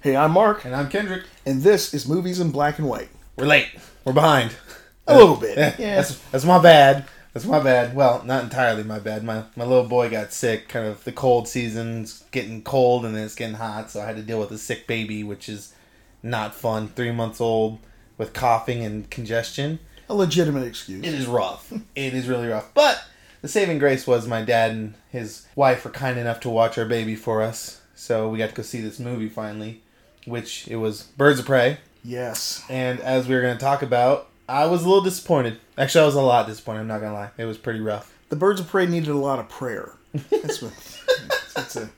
Hey, I'm Mark, And I'm Kendrick. and this is Movies in Black and White. We're late. We're behind. A little bit. Yeah. That's that's my bad. That's my bad. Well, not entirely my bad. My my little boy got sick. Kind of the cold season's getting cold and then it's getting hot, so I had to deal with a sick baby, which is not fun. Three months old with coughing and congestion. A legitimate excuse. It is rough. it is really rough. But the saving grace was my dad and his wife were kind enough to watch our baby for us. So we got to go see this movie finally, which it was Birds of Prey. Yes. And as we were going to talk about, I was a little disappointed. Actually, I was a lot disappointed. I'm not going to lie. It was pretty rough. The Birds of Prey needed a lot of prayer. That's what. It's, it's a,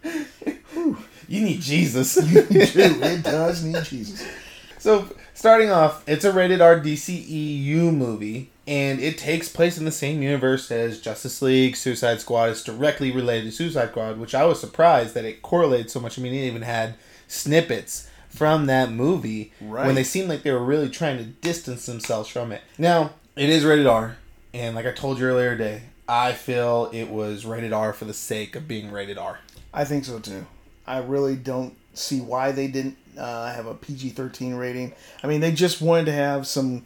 You need Jesus. You do. It does need Jesus. so, starting off, it's a rated R DCEU movie, and it takes place in the same universe as Justice League, Suicide Squad. It's directly related to Suicide Squad, which I was surprised that it correlated so much. I mean, it even had snippets from that movie Right. when they seemed like they were really trying to distance themselves from it. Now, it is rated R, and like I told you earlier today, I feel it was rated R for the sake of being rated R. I think so too. I really don't see why they didn't uh, have a PG 13 rating. I mean, they just wanted to have some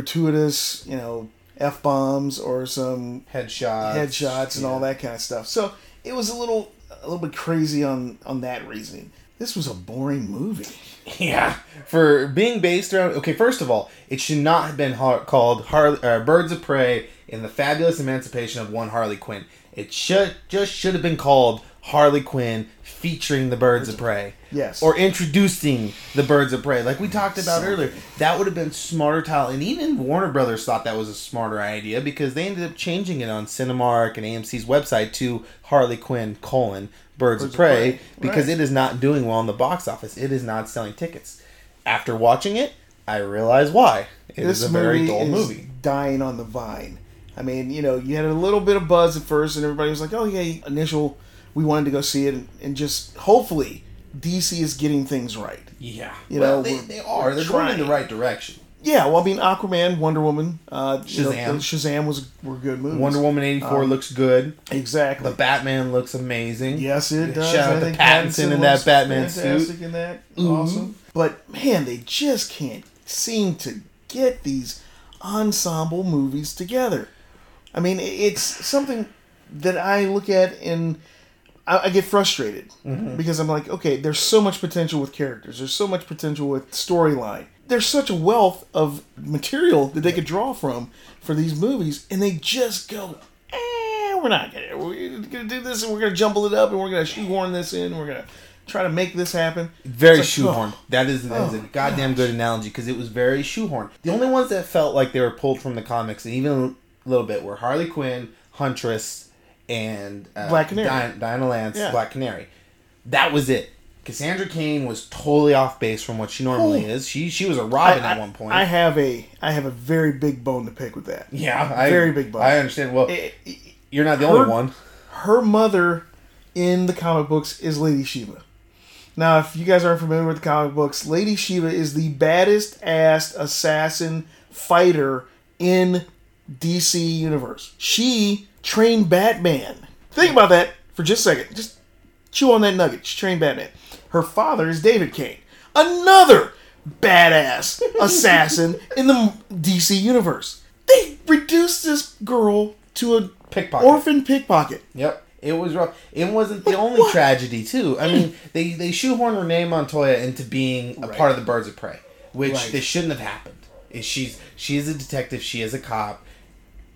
gratuitous, you know, F bombs or some Headshots. headshots and all that kind of stuff. So it was a little a little bit crazy on on that reasoning. This was a boring movie. Yeah, for being based around. Okay, first of all, it should not have been har- called Har- uh, Birds of Prey in the Fabulous Emancipation of One Harley Quinn. It should just should have been called Harley Quinn featuring the Birds of Prey. Yes. Or introducing the Birds of Prey, like we talked about earlier. That would have been smarter title, and even Warner Brothers thought that was a smarter idea because they ended up changing it on Cinemark and AMC's website to Harley Quinn colon Birds, of of Prey, Prey, because right. it is not doing well in the box office. It is not selling tickets. After watching it, I realize why. It is this a very movie dull is movie. dying on the vine. I mean, you know, you had a little bit of buzz at first, and everybody was like, "Oh yeah." Initial, we wanted to go see it, and, and just hopefully DC is getting things right. Yeah, You well, know, they, they are. They're we're going in the right direction. Yeah, well, I mean, Aquaman, Wonder Woman, uh, you know, Shazam. Shazam was were good movies. Wonder Woman eighty four Um, looks good. exactly. The Batman looks amazing. Yes, it does. Shout out to think Pattinson in that Batman fantastic suit. In that, Mhm. awesome. But man, they just can't seem to get these ensemble movies together. I mean, it's something that I look at and I, I get frustrated Mm-hmm. because I'm like, okay, there's so much potential with characters. There's so much potential with storyline. There's such a wealth of material that they could draw from for these movies, and they just go, eh, we're not gonna, we're gonna do this, and we're gonna jumble it up, and we're gonna shoehorn this in, and we're gonna try to make this happen. Very like, shoehorned. oh, that is, that is a oh, goddamn good analogy because it was very shoehorned. The only ones that felt like they were pulled from the comics, and even a little bit, were Harley Quinn, Huntress, and uh, Black Canary. Di- Diana Lance, Yeah. Black Canary. That was it. Cassandra Cain was totally off base from what she normally is. She she was a Robin I- at one point. I have a, I have a very big bone to pick with that. yeah, I, Very big bone. I understand. Well, It- it- you're not the her- only one. her mother in the comic books is Lady Shiva. Now, if you guys aren't familiar with the comic books, Lady Shiva is the baddest ass assassin fighter in DC Universe. She trained Batman. Think about that for just a second. Just chew on that nugget. She trained Batman. Her father is David Cain, another badass assassin in the DC Universe. They reduced this girl to a Pickpocket. orphan pickpocket. Yep. It was rough. It wasn't the Like, only what? tragedy too. I mean, they they shoehorned Renee Montoya into being a Right. part of the Birds of Prey, which Right. this shouldn't have happened. She's she is a detective. She is a cop.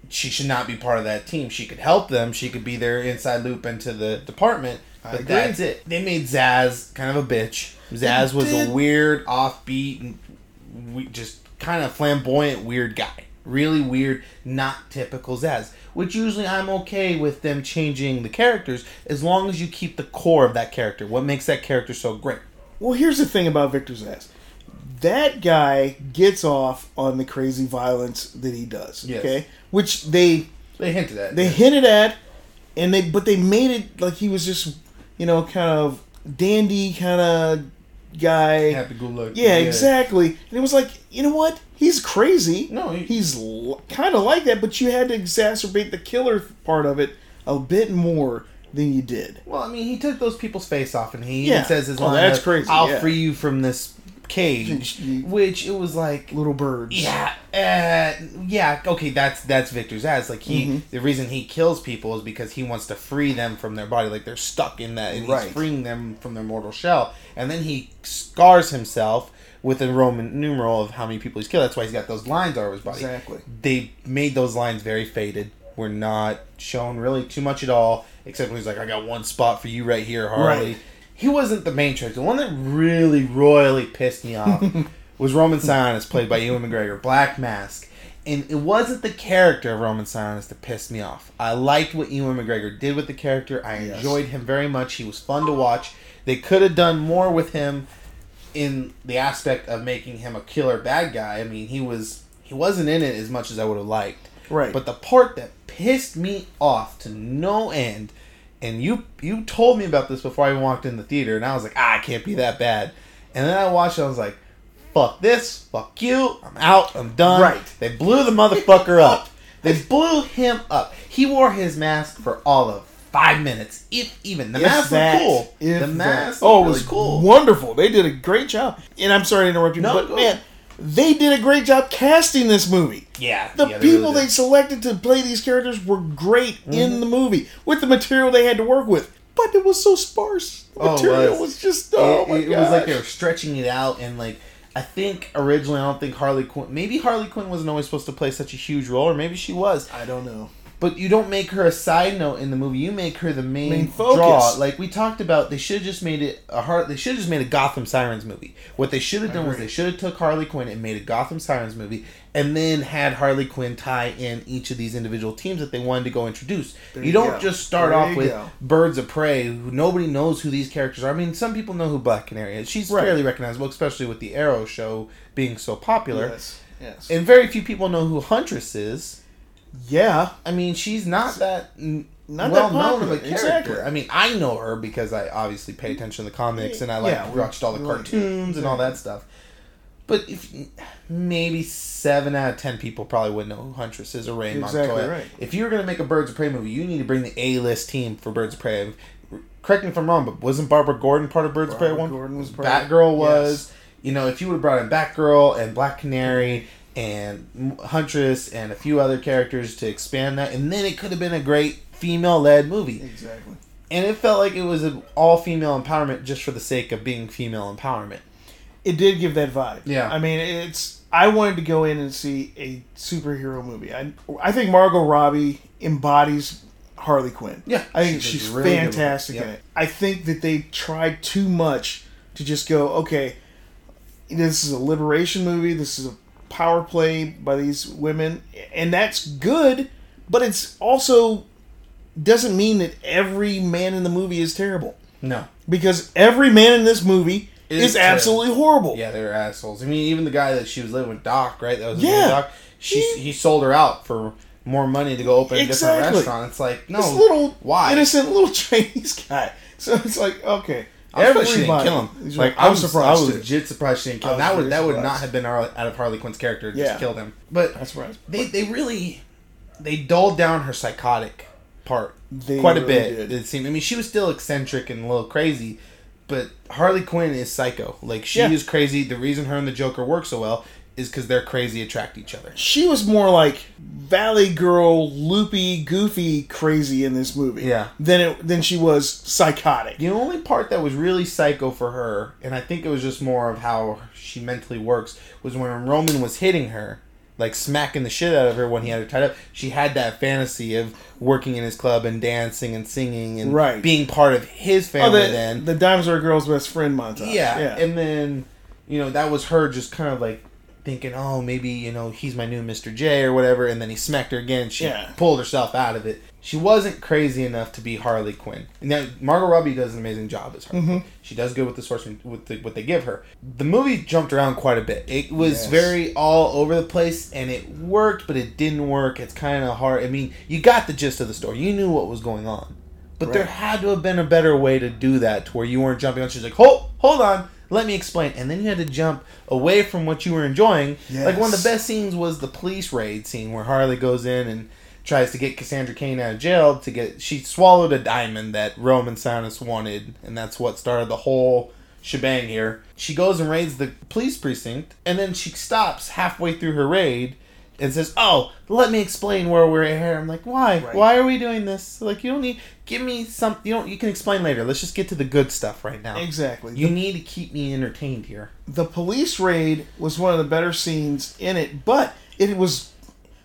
She should not be part of that team. She could help them. She could be their inside loop into the department. I But agree. that's it. They made Zsasz kind of a bitch. Zsasz was a weird, offbeat, and we, just kind of flamboyant, weird guy. Really weird, not typical Zsasz. Which usually I'm okay with them changing the characters as long as you keep the core of that character. What makes that character so great? Well, here's the thing about Victor Zsasz. That guy gets off on the crazy violence that he does. Yes. Okay, which they They hinted at. they hinted at, and they but they made it like he was just you know kind of dandy kind of guy. happy go lucky. Yeah, exactly. And it was like, you know what? He's crazy. No, he- he's l- kind of like that, but you had to exacerbate the killer part of it a bit more than you did. Well, I mean, he took those people's face off, and he Yeah. even says his Oh, line. that's of, crazy, I'll yeah. free you from this cage, which it was like. Little birds. Yeah, uh, yeah, okay, that's that's Victor Zsasz. Like he, Mhm. the reason he kills people is because he wants to free them from their body. Like they're stuck in that, and Right. he's freeing them from their mortal shell. And then he scars himself with a Roman numeral of how many people he's killed. That's why he's got those lines all over his body. Exactly. They made those lines very faded. Were not shown really too much at all, except when he's like, "I got one spot for you right here, Harley." Right. He wasn't the main character. The one that really royally pissed me off was Roman Sionis, played by Ewan McGregor, Black Mask. And it wasn't the character of Roman Sionis that pissed me off. I liked what Ewan McGregor did with the character. I Yes. enjoyed him very much. He was fun to watch. They could have done more with him in the aspect of making him a killer bad guy. I mean, he was he wasn't in it as much as I would have liked. Right. But the part that pissed me off to no end, and you you told me about this before I even walked in the theater, and I was like, ah, it can't be that bad. And then I watched it, I was like, fuck this, fuck you, I'm out, I'm done. Right. They blew the motherfucker up. They blew him up. He wore his mask for all of five minutes, if even. The If mask that, was cool. the that. mask, oh, it really was cool. wonderful. They did a great job. And I'm sorry to interrupt you, No, but man, they did a great job casting this movie. Yeah, The yeah, they people really they selected to play these characters were great Mm-hmm. in the movie with the material they had to work with. But it was so sparse. The Oh, material was. was. just oh it, my it was like they were stretching it out and like I think originally I don't think Harley Quinn maybe Harley Quinn wasn't always supposed to play such a huge role or maybe she was I don't know. But you don't make her a side note in the movie you make her the main, Main focus. draw like we talked about they should have just made it a Har- they should have just made a Gotham Sirens movie what they should have done was they should have took Harley Quinn and made a Gotham Sirens movie and then had Harley Quinn tie in each of these individual teams that they wanted to go introduce There you you don't go. just start There off with go. Birds of Prey, who nobody knows who these characters are. I mean, some people know who Black Canary is. She's Right. fairly recognizable, especially with the Arrow show being so popular. Yes. Yes. And very few people know who Huntress is. Yeah. I mean, she's not that n- Not well that known of a character. exactly. I mean, I know her because I obviously pay attention to the comics and I like Yeah, watched all the cartoons and all that stuff. But if maybe seven out of ten people probably wouldn't know who Huntress is or Ray Exactly Montoya. right. If you were gonna make a Birds of Prey movie, you need to bring the A list team for Birds of Prey. Correct me if I'm wrong, but wasn't Barbara Gordon part of Birds of Prey one? Gordon was part of- Batgirl was. Yes. You know, if you would have brought in Batgirl and Black Canary and Huntress and a few other characters to expand that, and then it could have been a great female-led movie. Exactly. And it felt like it was an all-female empowerment just for the sake of being female empowerment. It did give that vibe. Yeah. I mean, it's. I wanted to go in and see a superhero movie. I, I think Margot Robbie embodies Harley Quinn. Yeah, I think she did she's really good with it. fantastic in it. I think that they tried too much to just go, okay, this is a liberation movie. This is a power play by these women, and that's good. But it's also doesn't mean that every man in the movie is terrible No. because every man in this movie Is is, absolutely horrible. Yeah, they're assholes. I mean, even the guy that she was living with, Doc, right? That was Yeah. Doc. She He- he sold her out for more money to go open a different restaurant. It's like no, this little why? innocent little Chinese guy. So it's like okay, I'm surprised she didn't kill him. Like right. I was, surprised I was too. legit surprised she didn't kill him. That would that would not have been out of Harley Quinn's character to Yeah. just killed him. But That's right. they they really they dulled down her psychotic part They quite a really bit. did. It seemed. I mean, she was still eccentric and a little crazy, but Harley Quinn is psycho. Like she Yeah. is crazy. The reason her and the Joker work so well is because they're crazy, attract each other. She was more like Valley Girl, loopy, goofy, crazy in this movie. Yeah. Than it than she was psychotic. The only part that was really psycho for her, and I think it was just more of how she mentally works, was when Roman was hitting her, like smacking the shit out of her when he had her tied up. She had that fantasy of working in his club and dancing and singing and Right. being part of his Oh, family. the, then the Diamonds Are a Girl's Best Friend montage. yeah. yeah. and then you know that was her just kind of like thinking, oh, maybe you know he's my new Mr. J or whatever, and then he smacked her again. She Yeah. pulled herself out of it. She wasn't crazy enough to be Harley Quinn. Now Margot Robbie does an amazing job as Harley. Mm-hmm. Quinn. She does good with the source with the, what they give her. The movie jumped around quite a bit. It was Yes. very all over the place, and it worked, but it didn't work. It's kind of hard. I mean, you got the gist of the story. You knew what was going on. But there had to have been a better way to do that to where you weren't jumping on. She's like, hold, hold on, let me explain. And then you had to jump away from what you were enjoying. Like one of the best scenes was the police raid scene where Harley goes in and tries to get Cassandra Cain out of jail to get she swallowed a diamond that Roman Sionis wanted, and that's what started the whole shebang here. She goes and raids the police precinct, and then she stops halfway through her raid and says, "Oh, let me explain where we're here." I'm like, "Why? Right. Why are we doing this? Like, you don't need give me some. You don't. You can explain later. Let's just get to the good stuff right now. Exactly. You The, need to keep me entertained here." the police raid was one of the better scenes in it, but it was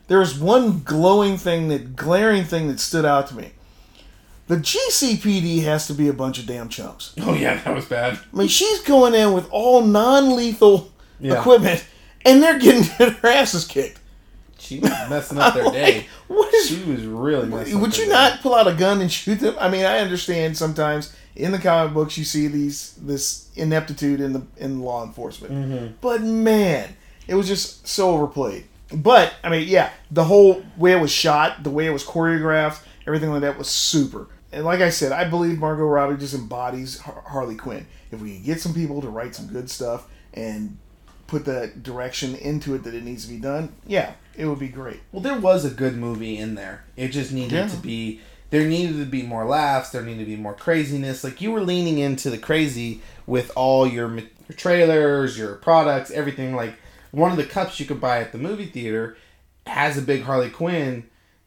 there was one glowing thing that glaring thing that stood out to me. The GCPD has to be a bunch of damn chumps. Oh yeah, that was bad. I mean, she's going in with all non-lethal Yeah. equipment, and they're getting their asses kicked. She was messing up their day. Like, what is She was really messing up Would you day. not pull out a gun and shoot them? I mean, I understand sometimes in the comic books you see these this ineptitude in the in law enforcement, Mm-hmm. but man, it was just so overplayed. But I mean, yeah, the whole way it was shot, the way it was choreographed, everything like that was super. And like I said, I believe Margot Robbie just embodies Harley Quinn. If we can get some people to write some good stuff and put the direction into it that it needs to be done, yeah, it would be great. Well, there was a good movie in there. It just needed Yeah. to be. There needed to be more laughs. There needed to be more craziness. Like you were leaning into the crazy with all your, your trailers, your products, everything. Like one of the cups you could buy at the movie theater has a big Harley Quinn,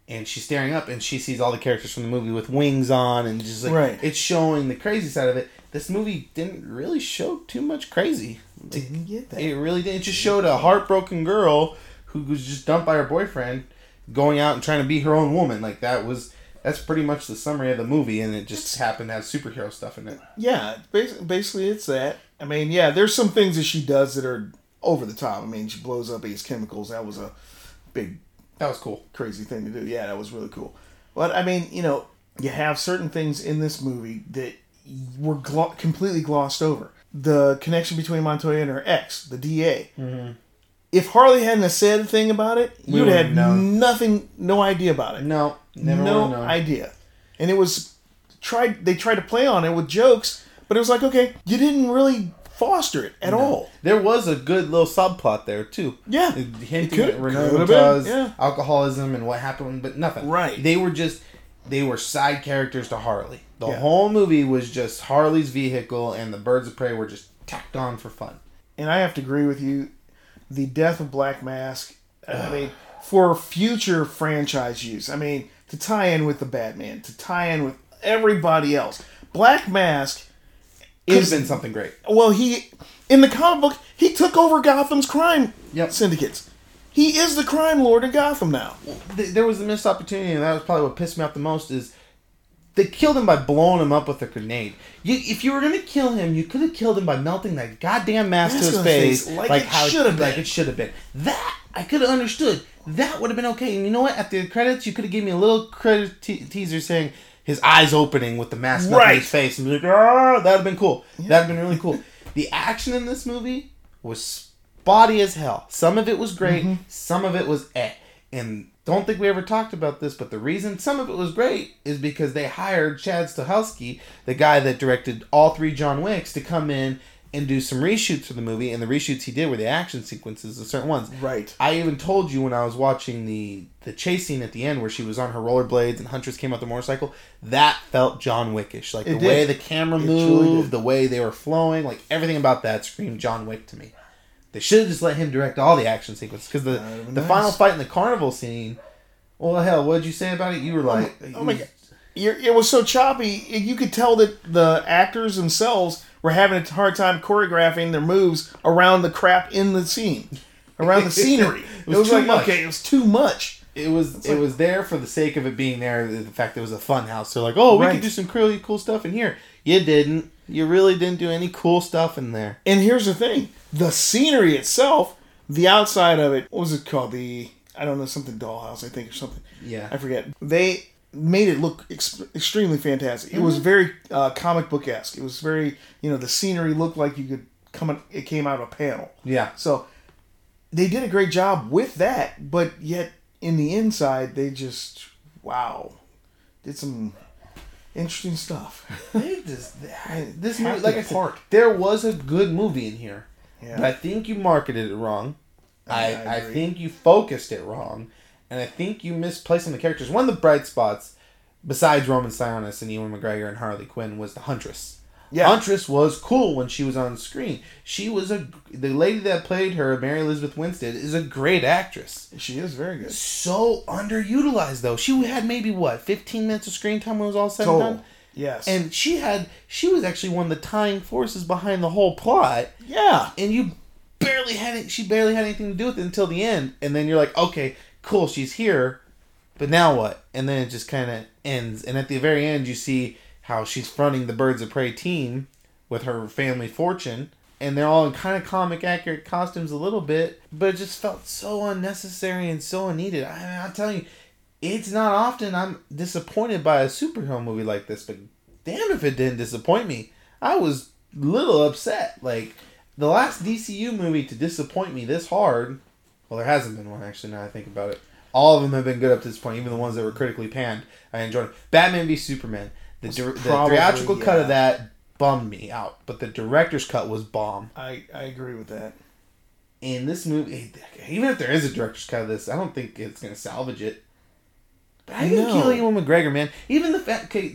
and she's staring up, and she sees all the characters from the movie with wings on, and just like Right. it's showing the crazy side of it. This movie didn't really show too much crazy. Didn't get that. it really did. It just showed a heartbroken girl who was just dumped by her boyfriend, going out and trying to be her own woman. Like that was that's pretty much the summary of the movie, and it just happened to have superhero stuff in it. Yeah, basically, basically it's that. I mean, yeah, there's some things that she does that are over the top. I mean, she blows up these chemicals. That was a big That was cool. crazy thing to do. Yeah, that was really cool. But I mean, you know, you have certain things in this movie that were glo- completely glossed over. The connection between Montoya and her ex, the DA. Mm-hmm. If Harley hadn't have said a thing about it. We you'd wouldn't had have known. nothing, no idea about it No, never no idea. And it was tried. They tried to play on it with jokes, but it was like, okay, you didn't really foster it at all. There was a good little subplot there too. Yeah, hinting at have yeah. alcoholism and what happened, but nothing. Right. They were just they were side characters to Harley. The Yeah. whole movie was just Harley's vehicle, and the Birds of Prey were just tacked on for fun. And I have to agree with you. The death of Black Mask. I mean, for future franchise use. I mean, to tie in with the Batman, to tie in with everybody else. Black Mask is been something great. well, he in the comic book he took over Gotham's crime Yep. syndicates. He is the crime lord of Gotham now. there was a missed opportunity, and that was probably what pissed me off the most. Is they killed him by blowing him up with a grenade. You, if you were gonna kill him, you could have killed him by melting that goddamn mask to his face, face, like it should have like been. it should have been. That I could have understood. That would have been okay. And you know what? At the credits, you could have given me a little credit te- teaser saying his eyes opening with the mask Right. his face, and be like, ah, that'd have been cool. That'd have been really cool. The action in this movie was spotty as hell. Some of it was great, Mm-hmm. some of it was eh. And don't think we ever talked about this, but the reason some of it was great is because they hired Chad Stahelski, the guy that directed all three John Wicks, to come in and do some reshoots for the movie. And the reshoots he did were the action sequences of certain ones. Right. I even told you when I was watching the the chase scene at the end where she was on her rollerblades and Huntress came out the motorcycle. That felt John Wickish, like It the did. way the camera It moved, the way they were flowing, like everything about that screamed John Wick to me. They should have just let him direct all the action sequences because the That the nice. final fight in the carnival scene. Well, hell, what did you say about it? You were oh like, oh my god, You're, it was so choppy. You could tell that the actors themselves were having a hard time choreographing their moves around the crap in the scene, around the scenery. It was too like much. okay, it was too much. It was it like- was there for the sake of it being there. The fact that it was a fun house. They're like, oh, we Right. could do some really cool stuff in here. You didn't. You really didn't do any cool stuff in there. And here's the thing: the scenery itself, the outside of it, what was it called? The I don't know something dollhouse, I think, or something. Yeah. I forget. They made it look ex- extremely fantastic. It Mm-hmm. was very uh, comic book esque. It was very, you know, the scenery looked like you could come. In, it came out of a panel. Yeah. So they did a great job with that, but yet in the inside, they just wow, did some interesting stuff. They just- this movie, like I said, there was a good movie in here, Yeah. but I think you marketed it wrong. I, I I, think you focused it wrong, and I think you misplaced some of the characters. One of the bright spots, besides Roman Sionis and Ewan McGregor and Harley Quinn, was the Huntress. Yeah. Huntress was cool when she was on screen. She was a the lady that played her, Mary Elizabeth Winstead, is a great actress. She is very good. So underutilized though. She had maybe what fifteen minutes of screen time when it was all said and done. Yes. And she had she was actually one of the tying forces behind the whole plot yeah. and you barely had it. She barely had anything to do with it until the end, and then you're like, okay, cool, she's here, but now what? And then it just kind of ends. And at the very end, you see how she's fronting the Birds of Prey team with her family fortune, and they're all in kind of comic accurate costumes a little bit, but it just felt so unnecessary and so unneeded. I, I'm telling you, it's not often I'm disappointed by a superhero movie like this, but damn if it didn't disappoint me. I was a little upset. Like the last DCU movie to disappoint me this hard. Well, there hasn't been one actually. Now I think about it, all of them have been good up to this point. Even the ones that were critically panned, I enjoyed. Batman v Superman. The, dir- the probably, theatrical cut of that bummed me out, but the director's cut was bomb. I, I agree with that. In this movie, even if there is a director's cut of this, I don't think it's gonna salvage it. But I didn't kill Ewan McGregor, man. Even the fact, okay,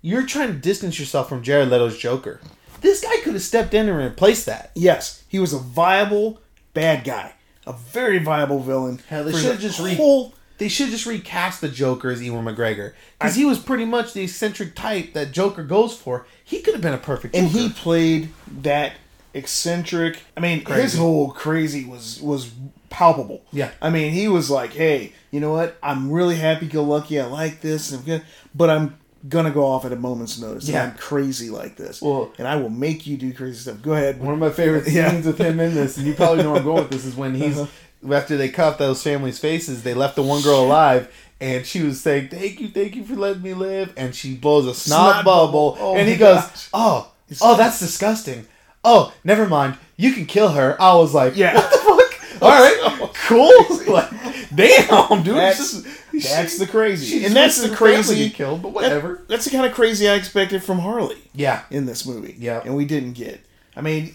you're trying to distance yourself from Jared Leto's Joker. This guy could have stepped in and replaced that. Yes, he was a viable bad guy, a very viable villain. Hell, they should've just re- whole. They should just recast the Joker as Ewan McGregor because he was pretty much the eccentric type that Joker goes for. He could have been a perfect. Joker. And Joker. he played that eccentric. I mean, his whole crazy was was palpable. Yeah. I mean, he was like, "Hey, you know what? I'm really happy-go-lucky. I like this, I'm good, but I'm gonna go off at a moment's notice. Yeah. I'm crazy like this. Well- and I will make you do crazy stuff. Go ahead. One of my favorite scenes Yeah. with him in this, and you probably know where I'm going with this, is when he's Uh-huh. After they cut those families' faces, they left the one girl alive, and she was saying, "Thank you, thank you for letting me live," and she blows a snot, Snot bubble, bubble. Oh and he my goes, "Oh, oh, that's disgusting. Oh, never mind. You can kill her." I was like, Yeah. what the fuck? All right, cool. like, damn, dude. That's- it's That's the crazy, she and that's the crazy. killed, but that- whatever. that's the kind of crazy I expected from Harley yeah. in this movie. Yeah. and we didn't get. I mean,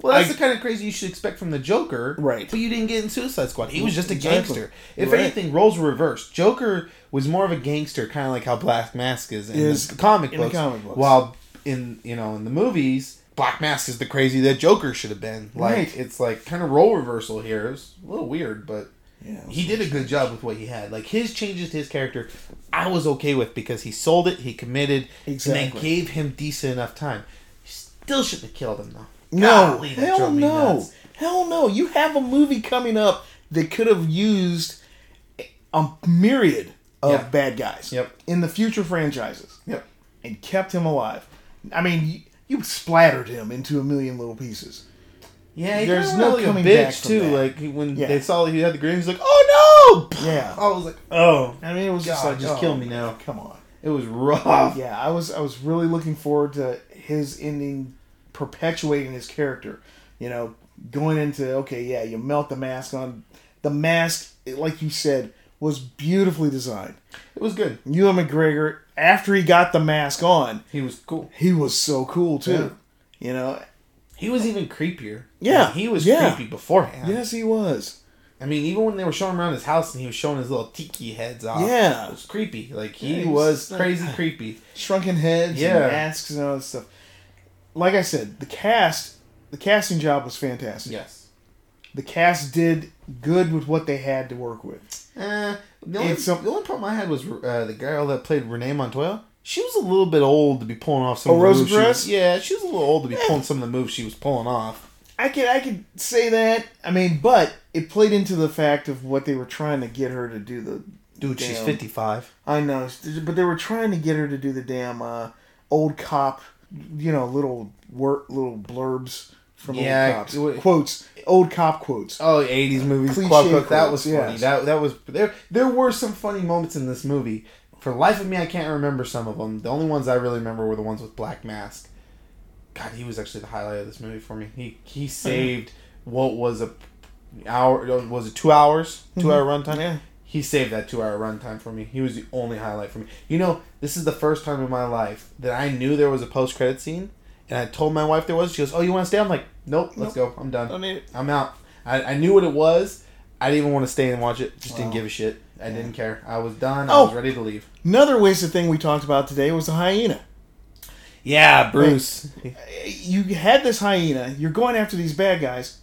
Well, that's I- the kind of crazy you should expect from the Joker, Right. But you didn't get in Suicide Squad. He was just a Exactly. gangster. If Right. anything, roles were reversed. Joker was more of a gangster, kind of like how Black Mask is in Is the comic in the books. comic books. While in you know in the movies, Black Mask is the crazy that Joker should have been. Like Right. it's like kind of role reversal here. It's a little weird, but. yeah, He did a good job with what he had. Like his changes to his character, I was okay with because he sold it, he committed, and they gave him decent enough time. Still shouldn't have killed him though. No, Golly, hell no, nuts. hell no. You have a movie coming up that could have used a myriad of bad guys Yep. in the future franchises Yep. and kept him alive. I mean, you, you splattered him into a million little pieces. Yeah, he There's no like coming a back bitch from too. that. Like when Yeah. they saw he had the grenade, he's like, "Oh no!" Yeah. I was like, "Oh, I mean, it was just like, just oh, kill me oh, now." Come on. It was rough. Yeah, I was I was really looking forward to his ending perpetuating his character. You know, going into okay, yeah, you melt the mask on. The mask, like you said, was beautifully designed. It was good. Ewan McGregor, after he got the mask on, He was cool. he was so cool too. You know, He was even creepier. Yeah, Like, he was yeah. creepy beforehand. yes, he was. I mean, even when they were showing him around his house and he was showing his little tiki heads off. Yeah. it was creepy. Like he Yeah, was was like- crazy creepy. Shrunken heads, Yeah. and masks, and all that stuff. Like I said, the cast, the casting job was fantastic. Yes. The cast did good with what they had to work with. Uh, the, only, some- the only problem I had was uh, the girl that played Renee Montoya. She was a little bit old to be pulling off some Oh, of the Rosa moves. she was- yeah, she was a little old to be pulling some of the moves she was pulling off. I could I could say that. I mean, but it played into the fact of what they were trying to get her to do. The Dude, she's 55. I know, but they were trying to get her to do the damn uh, old cop. You know, little wor- little blurbs from Yeah, old cops, it- quotes, old cop quotes. Oh, 80s movies. Cliche Quote, quote, that was quotes, funny. That that was there. There were some funny moments in this movie. For the life of me, I can't remember some of them. The only ones I really remember were the ones with Black Mask. God, he was actually the highlight of this movie for me. He he oh, saved what was a hour was it two hours two hour mm-hmm. runtime. Yeah. He saved that two hour runtime for me. He was the only highlight for me. You know, this is the first time in my life that I knew there was a post credit scene, and I told my wife there was. She goes, "Oh, you want to stay?" I'm like, "Nope, let's go. I'm done." Don't need it. I'm out. I, I knew what it was. I didn't even want to stay and watch it. Just didn't give a shit. I didn't care. I was done. I Oh. was ready to leave. Another wasted thing we talked about today was the hyena. Yeah, Bruce. You had this hyena. You're going after these bad guys.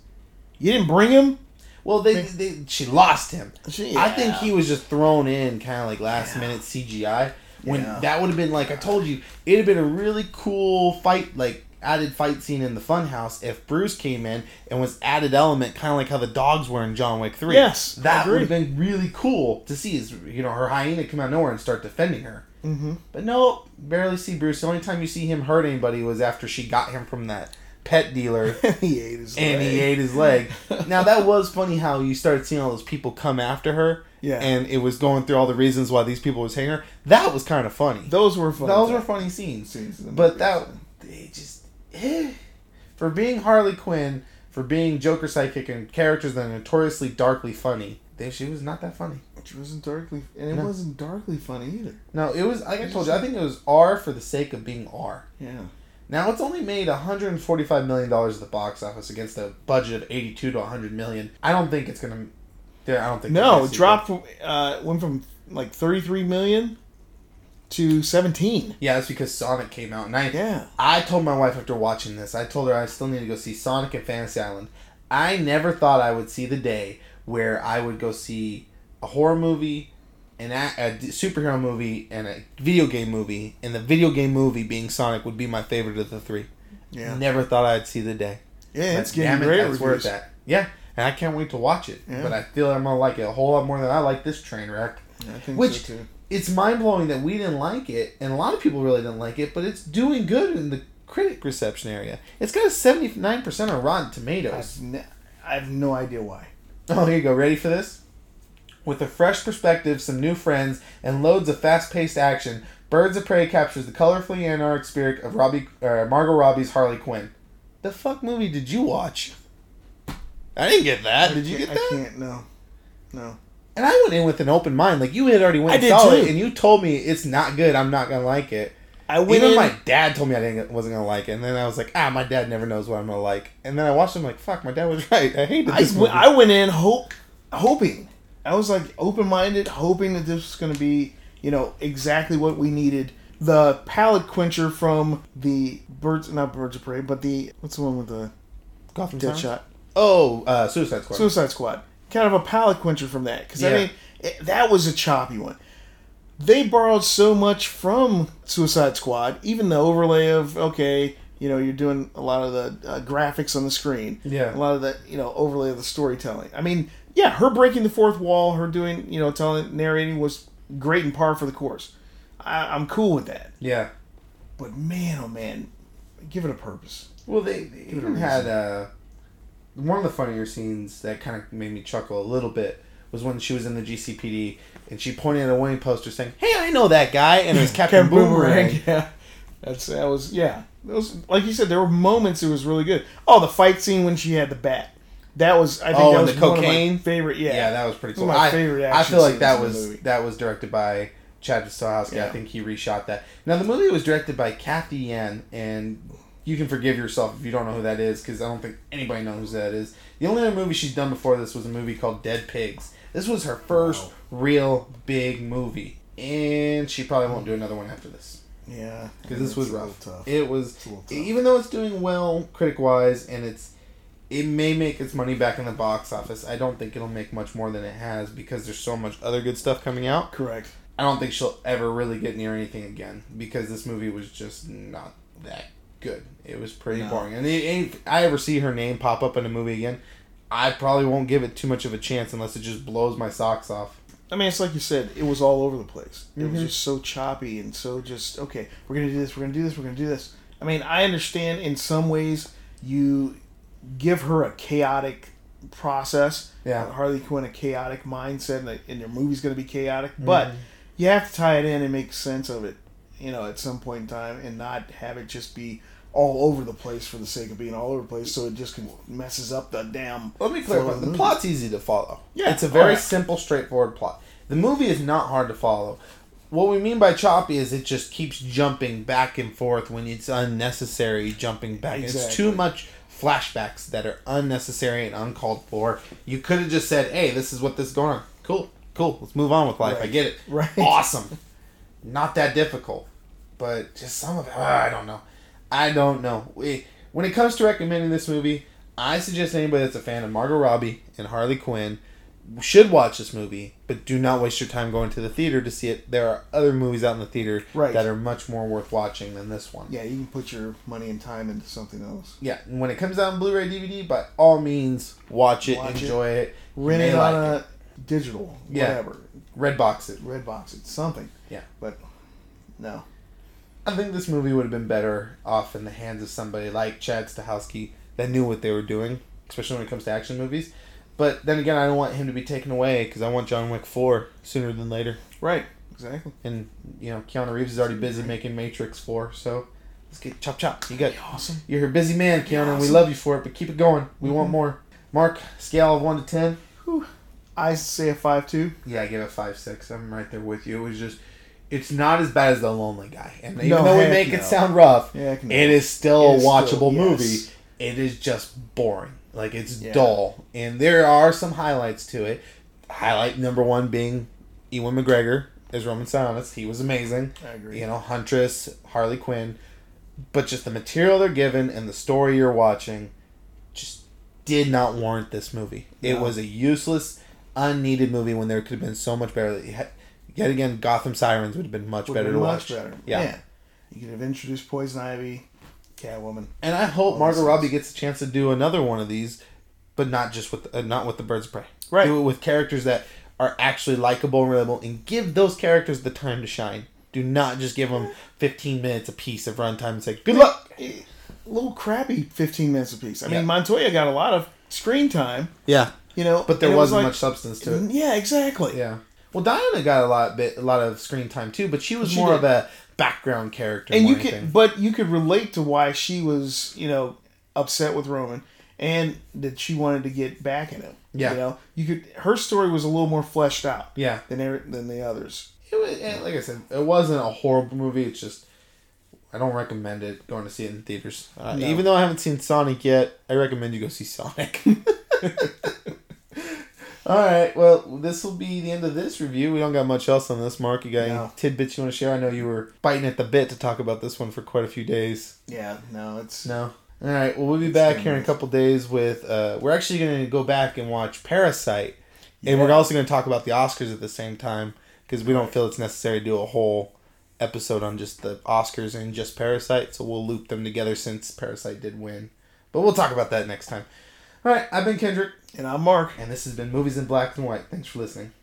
You didn't bring him. Well, they, they she lost him. She- I think he was just thrown in, kind of like last minute CGI. When Yeah. that would have been like I told you, it'd have been a really cool fight, like added fight scene in the funhouse if Bruce came in and was added element, kind of like how the dogs were in John Wick Three. Yes, that would have been really cool to see. Is you know her hyena come out of nowhere and start defending her. Mm-hmm. But no, barely see Bruce. The only time you see him hurt anybody was after she got him from that pet dealer he ate his. and he ate his leg. Now that was funny how you started seeing all those people come after her. Yeah. And it was going through all the reasons why these people was hating her. That was kind of funny. Those were fun. Those were funny scenes. scenes But that they just eh. for being Harley Quinn, for being Joker sidekick and characters that are notoriously darkly funny, they, she was not that funny. Which wasn't darkly, and it No. wasn't darkly funny either. No, it was like I told you. I think it was R for the sake of being R. Yeah. Now it's only made 145 million dollars at the box office against a budget of 82 to 100 million. I don't think it's gonna. I don't think. No, it dropped. From, uh, went from like 33 million to 17. Yeah, that's because Sonic came out, and I Yeah. I told my wife after watching this, I told her I still need to go see Sonic and Fantasy Island. I never thought I would see the day where I would go see a horror movie, an a superhero movie, and a video game movie, and the video game movie being Sonic would be my favorite of the three. Yeah. Never thought I'd see the day. Yeah, it's getting damn it, great that's where it's at. Yeah, and I can't wait to watch it. Yeah. But I feel I'm gonna like it a whole lot more than I like this train wreck. I think Which- so too. It's mind blowing that we didn't like it, and a lot of people really didn't like it. But it's doing good in the critic reception area. It's got a seventy nine percent on Rotten Tomatoes. I've, ne- I have no idea why. Oh, here you go. Ready for this? With a fresh perspective, some new friends, and loads of fast paced action, Birds of Prey captures the colorfully anarchic spirit of Robbie, uh, Margot Robbie's Harley Quinn. The fuck movie did you watch? I didn't get that. Did you get can't- that? I can't. No. No. And I went in with an open mind. Like you had already went I and did saw it, and you told me it's not good. I'm not gonna like it. I went Even in. my dad told me I didn't wasn't gonna like it, and then I was like, ah, my dad never knows what I'm gonna like. And then I watched him like, fuck, my dad was right. I hated I, this went- movie. I went in hope, hoping. I was like open minded, hoping that this was going to be, you know, exactly what we needed. The palate quencher from the birds, not birds of prey, but the what's the one with the Gotham dead Sirens? shot? Oh, uh, Suicide Squad. Suicide Squad. Kind of a palate quencher from that because I Yeah. mean it, that was a choppy one. They borrowed so much from Suicide Squad, even the overlay of okay, you know, you're doing a lot of the uh, graphics on the screen, Yeah. a lot of the you know overlay of the storytelling. I mean, yeah, her breaking the fourth wall, her doing you know telling narrating was great and par for the course. I, I'm cool with that, yeah. but man, oh man, give it a purpose. Well, they, they even had uh, one of the funnier scenes that kind of made me chuckle a little bit was when she was in the GCPD and she pointed at a winning poster saying, "Hey, I know that guy," and it was Captain Boomerang. Yeah, that's that was yeah. Those like you said, there were moments it was really good. Oh, the fight scene when she had the bat. That was I think Oh, that was the my cocaine? favorite. Yeah, Yeah, that was pretty cool. my I, favorite I feel like that was that was directed by Chad Stahelski. Yeah. I think he reshot that. Now the movie was directed by Cathy Yan, and you can forgive yourself if you don't know who that is because I don't think anybody knows who that is. The only other movie she's done before this was a movie called Dead Pigs. This was her first Wow. real big movie, and she probably won't do another one after this yeah, because this was rough. tough. It was tough. even though it's doing well critic wise and it's it may make its money back in the box office. I don't think it'll make much more than it has because there's so much other good stuff coming out. Correct. I don't think she'll ever really get near anything again because this movie was just not that good. It was pretty No. boring. And if I ever see her name pop up in a movie again, I probably won't give it too much of a chance unless it just blows my socks off. I mean, it's like you said, it was all over the place. It Mhm. was just so choppy and so just okay. We're gonna do this. We're gonna do this. We're gonna do this. I mean, I understand in some ways you give her a chaotic process. Yeah. Harley Quinn a chaotic mindset, and, and your movie's gonna be chaotic, but Mhm. you have to tie it in and make sense of it. You know, at some point in time, and not have it just be all over the place for the sake of being all over the place, so it just can messes up the damn. Let me clarify. of The plot's easy to follow. Yeah. It's a very Oh, yeah. simple, straightforward plot. The movie is not hard to follow. What we mean by choppy is it just keeps jumping back and forth when it's unnecessary jumping back. It's too much flashbacks that are unnecessary and uncalled for. You could have just said, hey, this is what this is going on. Cool. cool. Let's move on with life. I get it. Right. Awesome. Not that difficult, but just some of it. ah, I don't know. I don't know. We- When it comes to recommending this movie, I suggest anybody that's a fan of Margot Robbie and Harley Quinn should watch this movie, but do not waste your time going to the theater to see it. There are other movies out in the theater Right. that are much more worth watching than this one. Yeah, you can put your money and time into something else. Yeah, and when it comes out on Blu-ray DVD, by all means, watch it, Watch enjoy it. Rent it on like a digital, Yeah. whatever, Red box it. red box, it's something. Yeah. but no. I think this movie would have been better off in the hands of somebody like Chad Stahelski that knew what they were doing, especially when it comes to action movies. But then again, I don't want him to be taken away because I want John Wick 4 sooner than later. Right, exactly. And, you know, Keanu Reeves is already busy making Matrix 4, so let's get chop chop. You got Awesome. You're a busy man, Keanu, and we love you for it, but keep it going. We want Mhm. more. Mark, scale of 1 to 10. I say a five two. Yeah, I give it five six. I'm right there with you. It was just, it's not as bad as the Lonely Guy, and even No, though we make no. it sound rough, Yeah, I can it is still It is a watchable still- yes. movie. It is just boring. Like it's Yeah. dull, and there are some highlights to it. Highlight number one being Ewan McGregor as Roman Sionis. He was amazing. I agree. You know, Huntress, Harley Quinn, but just the material they're given and the story you're watching just did not warrant this movie. It No. was a useless, unneeded movie when there could have been so much better. Yet again, Gotham Sirens would have been much Would better be to much watch. better. Yeah. You could have introduced Poison Ivy, Catwoman. And I hope Margot this Robbie gets a chance to do another one of these, but not just with uh, not with the Birds of Prey. Right. Do it with characters that are actually likable and relatable, and give those characters the time to shine. Do not just give them 15 minutes a piece of runtime and say, "Good luck." A little crappy 15 minutes a piece. I Yeah. mean, Montoya got a lot of screen time, Yeah, you know, but there and it was wasn't like- much substance to it. Yeah, exactly. Yeah. Well, Diana got a lot bit a lot of screen time too, but she was She more did. of a background character. and you could, but you could relate to why she was, you know, upset with Roman, and that she wanted to get back at him. Yeah. you know, you could. Her story was a little more fleshed out yeah, than than the others. it was, and like I said, it wasn't a horrible movie. It's just I don't recommend it going to see it in theaters. Uh, No. Even though I haven't seen Sonic yet, I recommend you go see Sonic. All right, well, this will be the end of this review. We don't got much else on this, Mark. You got any tidbits you want to share? I know you were biting at the bit to talk about this one for quite a few days. Yeah, no, it's No. All right. Well, we'll be back here in a couple days with. Uh, we're actually going to go back and watch Parasite, and we're also going to talk about the Oscars at the same time because we don't feel it's necessary to do a whole episode on just the Oscars and just Parasite. So we'll loop them together since Parasite did win. But we'll talk about that next time. All right. I've been Kendrick, and I'm Mark. and this has been Movies in Black and White. Thanks for listening.